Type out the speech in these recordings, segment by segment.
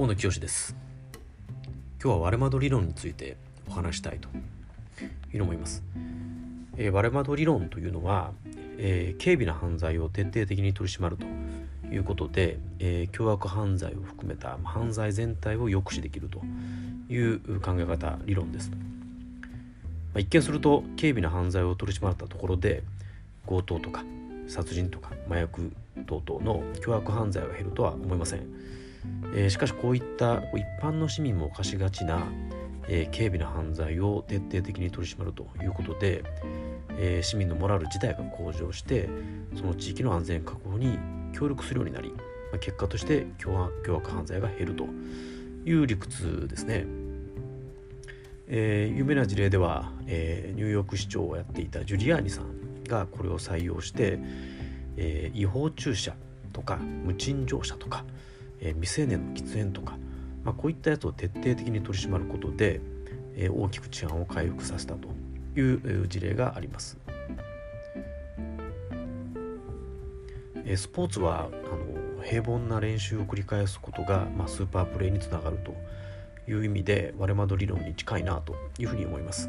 大野清です。今日は割れ窓理論についてお話したいというの思います、えー、割れ窓理論というのは、えー、軽微な犯罪を徹底的に取り締まるということで、えー、凶悪犯罪を含めた犯罪全体を抑止できるという考え方理論です、まあ、一見すると軽微な犯罪を取り締まったところで強盗とか殺人とか麻薬等々の凶悪犯罪が減るとは思いません、えー、しかしこういった一般の市民も犯しがちな、えー、軽微な犯罪を徹底的に取り締まるということで、えー、市民のモラル自体が向上してその地域の安全確保に協力するようになり、まあ、結果として凶悪犯罪が減るという理屈ですね。えー、有名な事例では、えー、ニューヨーク市長をやっていたジュリアーニさんがこれを採用して、えー、違法駐車とか無賃乗車とか、えー、未成年の喫煙とか、まあ、こういったやつを徹底的に取り締まることで、えー、大きく治安を回復させたという事例があります。えー、スポーツはあの平凡な練習を繰り返すことが、まあ、スーパープレーにつながるという意味で割れ窓理論に近いなというふうに思います。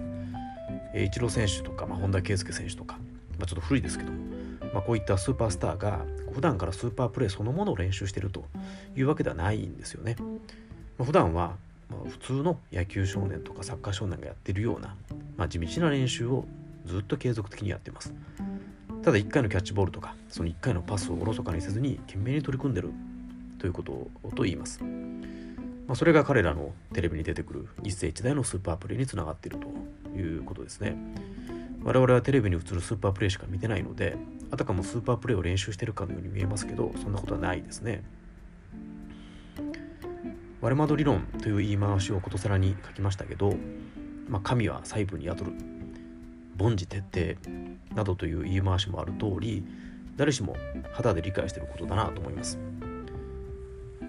えー、イチロー選手とか、まあ、本田圭佑選手とかまあ、ちょっと古いですけども、まあ、こういったスーパースターが普段からスーパープレーそのものを練習してるというわけではないんですよね。まあ、普段は普通の野球少年とかサッカー少年がやってるような、まあ、地道な練習をずっと継続的にやってます。ただ1回のキャッチボールとかその1回のパスをおろそかにせずに懸命に取り組んでるということと言います。まあ、それが彼らのテレビに出てくる一世一代のスーパープレーにつながっているということですね。我々はテレビに映るスーパープレイしか見てないのであたかもスーパープレイを練習してるかのように見えますけどそんなことはないですね。割れ窓理論という言い回しをことさらに書きましたけど、まあ、神は細部に宿る凡事徹底などという言い回しもある通り誰しも肌で理解していることだなと思います。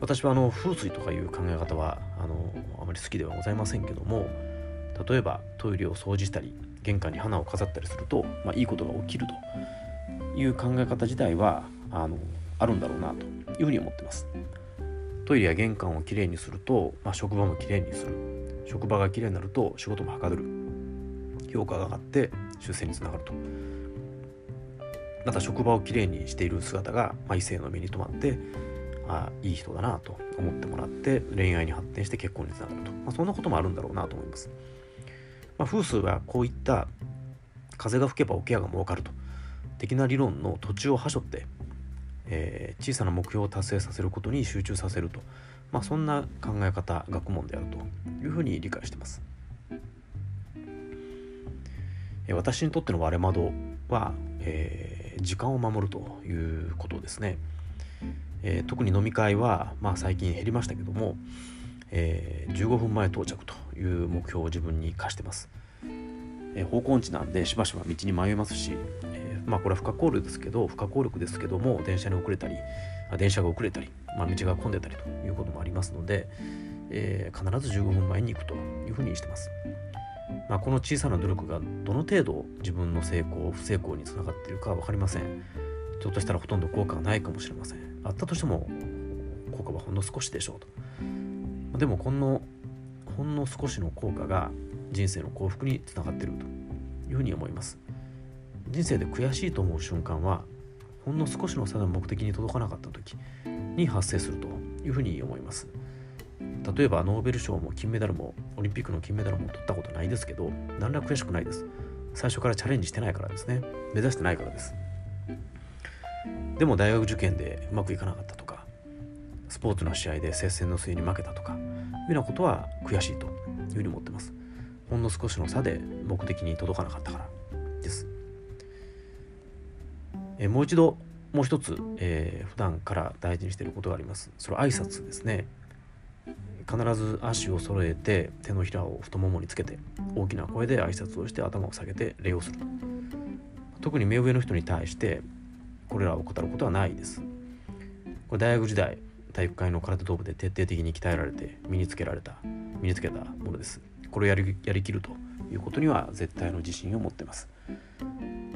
私はあの風水とかいう考え方はあのあまり好きではございませんけども例えばトイレを掃除したり玄関に花を飾ったりすると、まあ、いいことが起きると。いう考え方自体はあのあるんだろうなというふうに思ってます。トイレや玄関をきれいにすると、まあ、職場もきれいにする。職場がきれいになると仕事もはかどる。評価が上がって出世につながると。また職場をきれいにしている姿が、まあ、異性の目に留まってあいい人だなと思ってもらって恋愛に発展して結婚につながると、まあ、そんなこともあるんだろうなと思います。まあ、風水はこういった風が吹けば桶屋が儲かると。的な理論の途中をはしょって、えー、小さな目標を達成させることに集中させると、まあ、そんな考え方学問であるというふうに理解してます。えー、私にとっての割れ窓は、えー、時間を守るということですね。えー、特に飲み会は、まあ、最近減りましたけども、えー、15分前到着という目標を自分に課してます。えー、方向音痴なんでしばしば道に迷いますし、えー、まあこれは不可抗力ですけど不可抗力ですけども電車に遅れたり電車が遅れたり、まあ、道が混んでたりということもありますので、えー、必ず15分前に行くというふうにしてます。まあ、この小さな努力がどの程度自分の成功不成功につながっているか分かりません。ちょっとしたらほとんど効果がないかもしれません。あったとしても効果はほんの少しでしょうと。でもこのほんの少しの効果が人生の幸福につながっているというふうに思います。人生で悔しいと思う瞬間はほんの少しの差の目的に届かなかった時に発生するというふうに思います。例えばノーベル賞も金メダルもオリンピックの金メダルも取ったことないですけど何ら悔しくないです。最初からチャレンジしてないからですね。目指してないからです。でも大学受験でうまくいかなかったとかスポーツの試合で接戦の末に負けたとかいうようなことは悔しいというふうに思ってます。ほんの少しの差で目的に届かなかったからです。えもう一度もう一つ、えー、普段から大事にしていることがあります。それは挨拶ですね。必ず足を揃えて手のひらを太ももにつけて大きな声で挨拶をして頭を下げて礼をする特に目上の人に対してこれらを怠ることはないです。これ大学時代体育会の空手道部で徹底的に鍛えられて身につけられた身につけたものです。これをやりやりきるということには絶対の自信を持ってます。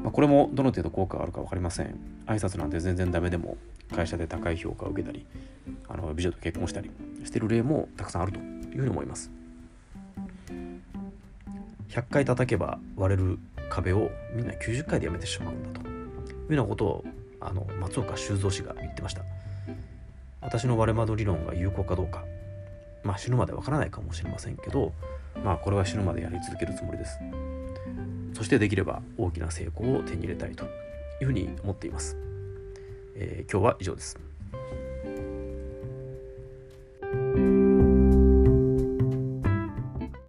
まあ、これもどの程度効果があるか分かりません。挨拶なんて全然ダメでも会社で高い評価を受けたりあの美女と結婚したりしてる例もたくさんあるというふうに思います。100回叩けば割れる壁をみんな90回でやめてしまうんだというようなことをあの松岡修造氏が言ってました。私の割れ窓理論が有効かどうか。まあ死ぬまでわからないかもしれませんけどまあこれは死ぬまでやり続けるつもりです。そしてできれば大きな成功を手に入れたいというふうに思っています、えー、今日は以上です。